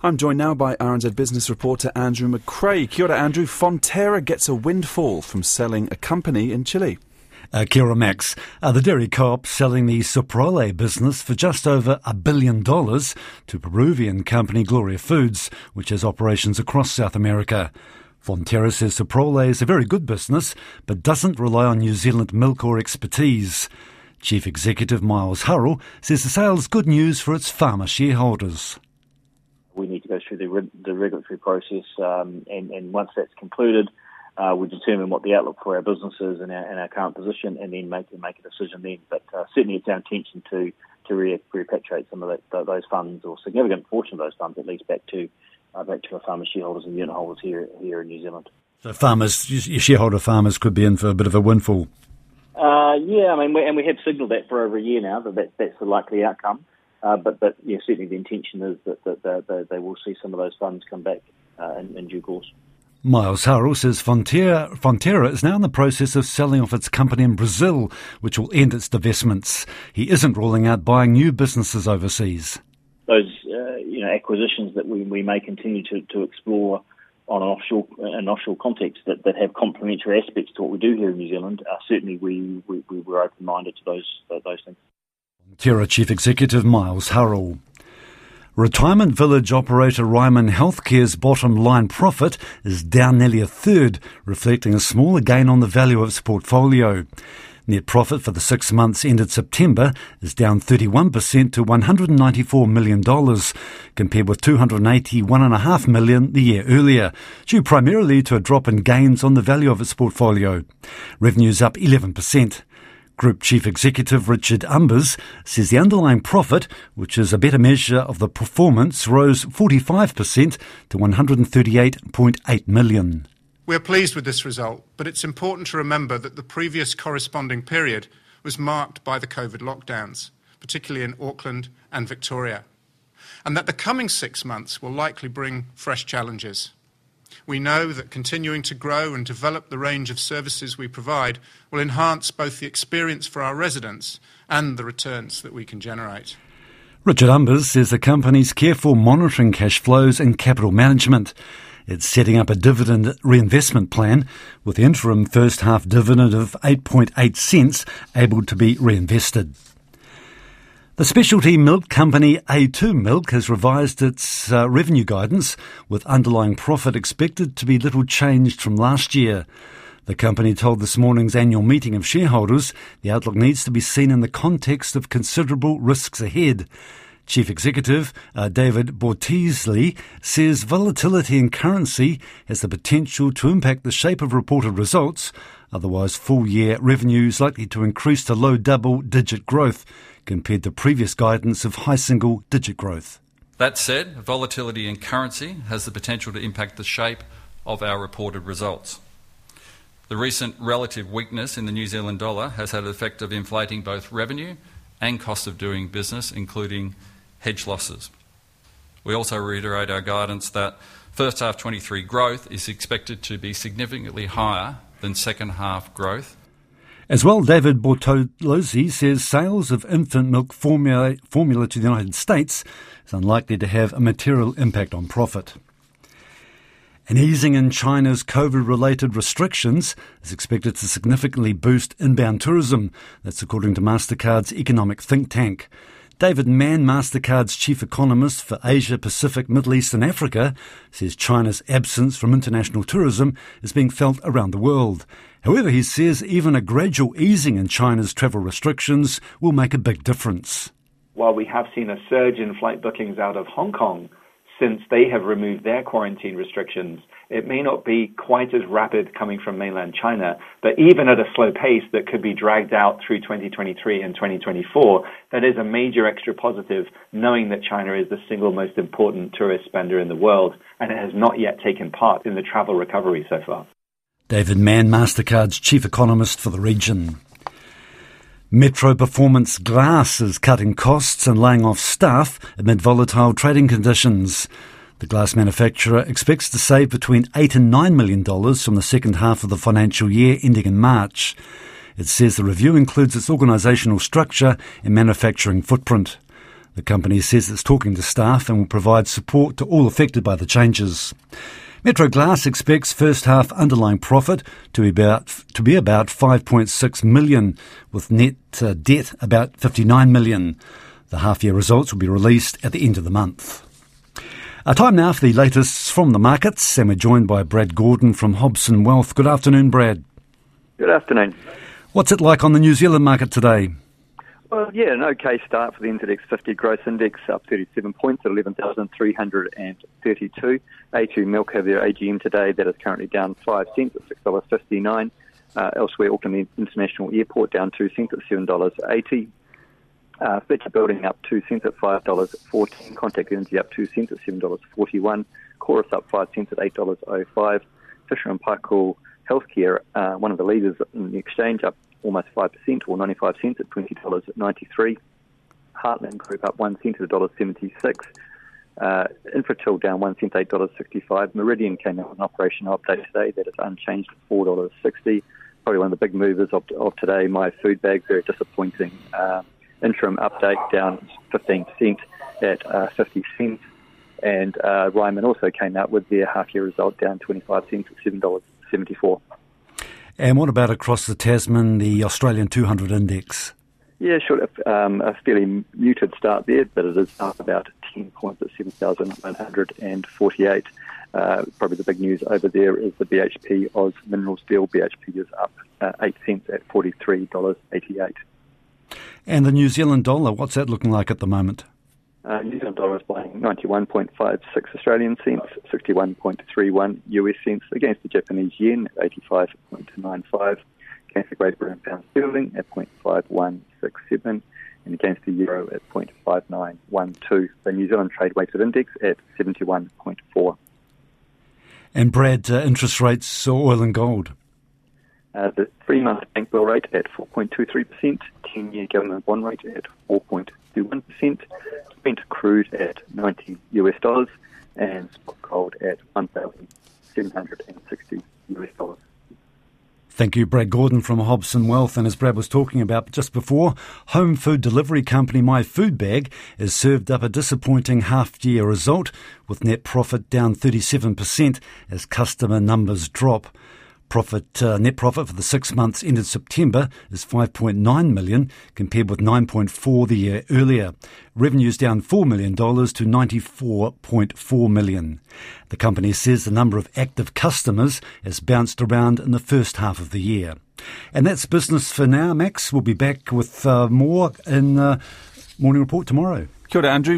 I'm joined now by RNZ business reporter Andrew McRae. Kia ora, Andrew. Fonterra gets a windfall from selling a company in Chile. Uh, Max, uh, the dairy co-op selling the Soprole business for just over a billion dollars to Peruvian company Gloria Foods, which has operations across South America. Fonterra says Soprole is a very good business, but doesn't rely on New Zealand milk or expertise. Chief Executive Miles Hurrell says the sale is good news for its farmer shareholders we need to go through the, the regulatory process, um, and, and, once that's concluded, uh, we determine what the outlook for our business is and our, and our current position, and then make make a decision then. But uh, certainly, it's our intention to to re- repatriate some of that, those funds, or significant portion of those funds, at least back to uh, back to our farmer shareholders and unit holders here here in New Zealand. So, farmers, your shareholder farmers, could be in for a bit of a windfall. Uh, yeah, I mean, we, and we have signalled that for over a year now that, that that's the likely outcome. Uh, but but yeah, certainly the intention is that, that, that, that they will see some of those funds come back uh, in, in, due course. Miles Hurrell says Fonterra, Fonterra is now in the process of selling off its company in Brazil, which will end its divestments. He isn't ruling out buying new businesses overseas. Those uh, you know acquisitions that we, we may continue to, to explore on an offshore an offshore context that, that have complementary aspects to what we do here in New Zealand. Uh, certainly, we, we, we were open minded to those those things. Fonterra Chief Executive Miles Hurrell. Retirement village operator Ryman Healthcare's bottom line profit is down nearly a third, reflecting a smaller gain on the value of its portfolio. Net profit for the six months ended September is down 31% to $194 million, compared with 281.5 million the year earlier, due primarily to a drop in gains on the value of its portfolio. Revenues up 11%. Group Chief Executive Richard Umbers says the underlying profit, which is a better measure of the performance, rose 45% to 138.8 million. We are pleased with this result, but it's important to remember that the previous corresponding period was marked by the COVID lockdowns, particularly in Auckland and Victoria, and that the coming six months will likely bring fresh challenges. We know that continuing to grow and develop the range of services we provide will enhance both the experience for our residents and the returns that we can generate. Richard Umbers says the company's careful monitoring cash flows and capital management. It's setting up a dividend reinvestment plan with the interim first half dividend of 8.8 cents able to be reinvested. The specialty milk company A2 Milk has revised its uh, revenue guidance, with underlying profit expected to be little changed from last year. The company told this morning's annual meeting of shareholders the outlook needs to be seen in the context of considerable risks ahead. Chief Executive uh, David Bortolussi says volatility in currency has the potential to impact the shape of reported results. Otherwise, full year revenues likely to increase to low double digit growth compared to previous guidance of high single digit growth. That said, volatility in currency has the potential to impact the shape of our reported results. The recent relative weakness in the New Zealand dollar has had an effect of inflating both revenue and cost of doing business, including hedge losses. We also reiterate our guidance that first half 23 growth is expected to be significantly higher than second half growth as well, David Bortolussi says sales of infant milk formula, formula to the United States is unlikely to have a material impact on profit. An easing in China's COVID related restrictions is expected to significantly boost inbound tourism. That's according to MasterCard's economic think tank. David Mann, MasterCard's chief economist for Asia, Pacific, Middle East and Africa, says China's absence from international tourism is being felt around the world. However, he says even a gradual easing in China's travel restrictions will make a big difference. While we have seen a surge in flight bookings out of Hong Kong, since they have removed their quarantine restrictions, it may not be quite as rapid coming from mainland China, but even at a slow pace that could be dragged out through 2023 and 2024, that is a major extra positive, knowing that China is the single most important tourist spender in the world, and it has not yet taken part in the travel recovery so far. David Mann, MasterCard's chief economist for the region. Metro Performance Glass is cutting costs and laying off staff amid volatile trading conditions. The glass manufacturer expects to save between eight and nine million dollars from the second half of the financial year ending in March. It says the review includes its organisational structure and manufacturing footprint. The company says it's talking to staff and will provide support to all affected by the changes. Metro Glass expects first half underlying profit to be about to be about 5.6 million, with net uh, debt about 59 million. The half year results will be released at the end of the month. Our time now for the latest from the markets, and we're joined by Brad Gordon from Hobson Wealth. Good afternoon, Brad. Good afternoon. What's it like on the New Zealand market today? Well, yeah, an okay start for the NZX 50 gross index, up 37 points at 11,332. A2 milk have their AGM today, that is currently down 5 cents at $6.59. Uh, elsewhere, Auckland International Airport down 2 cents at $7.80. Uh, Fletcher Building up 2 cents at $5.14. Contact Energy up 2 cents at $7.41. Chorus up 5 cents at $8.05. Fisher and Paykel Healthcare, uh, one of the leaders in the exchange, up almost 5% or 95 cents at $20.93. Heartland Group up 1 cent at $1.76. Uh, Infratil down 1 cent, $8.65. Meridian came out with an operational update today that is unchanged at $4.60. Probably one of the big movers of, of today, my food bag, very disappointing. Uh, interim update down 15% at uh, 50 cents. And uh, Ryman also came out with their half year result down 25 cents at $7.74. And what about across the Tasman, the Australian 200 index? Yeah, sure. Um, a fairly muted start there, but it is up about 10 points at 7,148. Uh, probably the big news over there is the BHP Oz Minerals deal. BHP is up uh, 8 cents at $43.88. And the New Zealand dollar, what's that looking like at the moment? Uh, New Zealand dollar is buying 91.56 Australian cents, 61.31 US cents against the Japanese yen at 85.95, against the Great Britain pound sterling at 0.5167, and against the euro at 0.5912. The New Zealand trade weighted index at 71.4. And Brad, uh, interest rates, oil and gold. Uh, the three month bank bill rate at 4.23%, 10 year government bond rate at 4.21%, Brent crude at 90 US dollars, and spot gold at 1,760 US dollars. Thank you, Brad Gordon from Hobson Wealth. And as Brad was talking about just before, home food delivery company My Food Bag has served up a disappointing half year result with net profit down 37% as customer numbers drop. Profit, uh, net profit for the six months ended September is 5.9 million compared with 9.4 the year earlier. Revenues down $4 million to 94.4 million. The company says the number of active customers has bounced around in the first half of the year. And that's business for now. Max We'll be back with uh, more in uh, Morning Report tomorrow. Kia ora, Andrew.